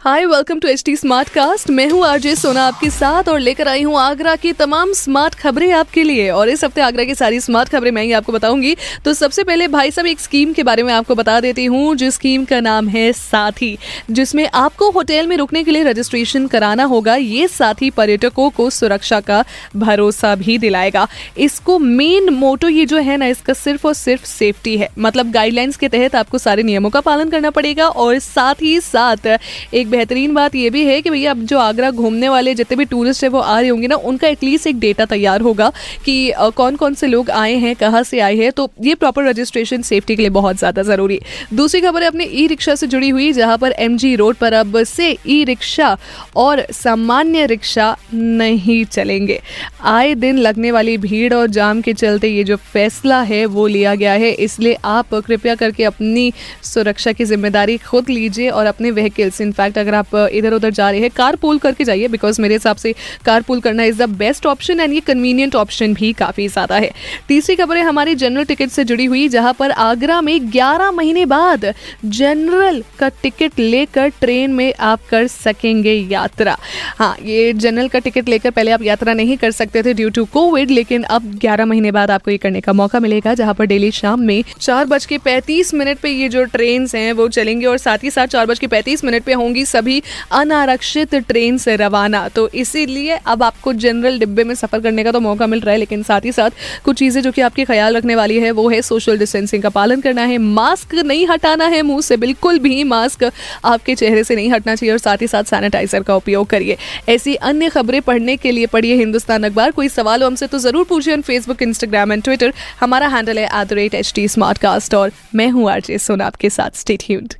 hi welcome to H T Smartcast मैं हूँ RJ सोना आपके साथ और लेकर आई हूँ आगरा की तमाम स्मार्ट खबरें आपके लिए। और इस हफ़्ते आगरा की सारी स्मार्ट खबरें मैं ही आपको बताऊँगी। तो सबसे पहले भाई साहब, एक स्कीम के बारे में आपको बता देती हूँ, जिस स्कीम का नाम है साथी, जिसमें आपको होटल में रुकने के लिए रजिस्ट्रेशन कराना होगा। ये साथी पर्यटकों को सुरक्षा का भरोसा भी दिलाएगा। इसको मेन मोटो ये जो है ना, इसका सिर्फ़ और सिर्फ़ सेफ्टी है। मतलब गाइडलाइंस के तहत आपको सारे नियमों का पालन करना पड़ेगा और साथ ही साथ एक बेहतरीन बात यह भी है कि भैया, अब जो आगरा घूमने वाले जितने भी टूरिस्ट है, वो आ रहे होंगे ना, उनका एटलीस्ट एक डेटा तैयार होगा कि कौन कौन से लोग आए हैं, कहाँ से आए हैं। तो ये प्रॉपर रजिस्ट्रेशन सेफ्टी के लिए बहुत ज़्यादा ज़रूरी दूसरी खबर है, अपने ई रिक्शा से जुड़ी हुई, जहाँ पर एम रोड पर अब से ई रिक्शा और सामान्य रिक्शा नहीं चलेंगे। आए दिन लगने वाली भीड़ और जाम के चलते ये जो फैसला है, वो लिया गया है। इसलिए आप कृपया करके अपनी सुरक्षा की ज़िम्मेदारी खुद लीजिए और अपने व्हीकल्स इनफैक्ट अगर आप इधर उधर जा रहे हैं, कार पुल करके जाइए बिकॉज़ मेरे हिसाब से कार पुल करना is the best option and ये कन्वीनियंट ऑप्शन भी काफ़ी ज़्यादा है। तीसरी खबर है हमारी जनरल टिकट से जुड़ी हुई, जहाँ पर आगरा में 11 महीने बाद जनरल का टिकट लेकर ट्रेन में आप कर सकेंगे यात्रा। हाँ ये जनरल का टिकट लेकर पहले आप यात्रा नहीं कर सकते थे ड्यू टू कोविड लेकिन अब 11 महीने बाद आपको ये करने का मौका मिलेगा, जहाँ पर डेली शाम में चार बज के पैंतीस मिनट पे ये जो ट्रेन हैं, वो चलेंगे और साथ ही साथ चार बज के पैंतीस मिनट पे होंगी सभी अनारक्षित ट्रेन से रवाना। तो इसीलिए अब आपको जनरल डिब्बे में सफ़र करने का तो मौका मिल रहा है, लेकिन साथ ही साथ कुछ चीज़ें जो कि आपके ख्याल रखने वाली है, वो है सोशल डिस्टेंसिंग का पालन करना है। मास्क नहीं हटाना है मुँह से, बिल्कुल भी मास्क आपके चेहरे से नहीं हटना चाहिए और साथ ही साथ सैनिटाइजर का उपयोग करिए। ऐसी अन्य खबरें पढ़ने के लिए पढ़िए हिंदुस्तान अखबार। कोई सवाल हो हमसे तो ज़रूर पूछिए on Facebook Instagram and Twitter हमारा हैंडल है at the rate H T Smartcast और मैं हूँ आरजे सोना आपके साथ स्टेट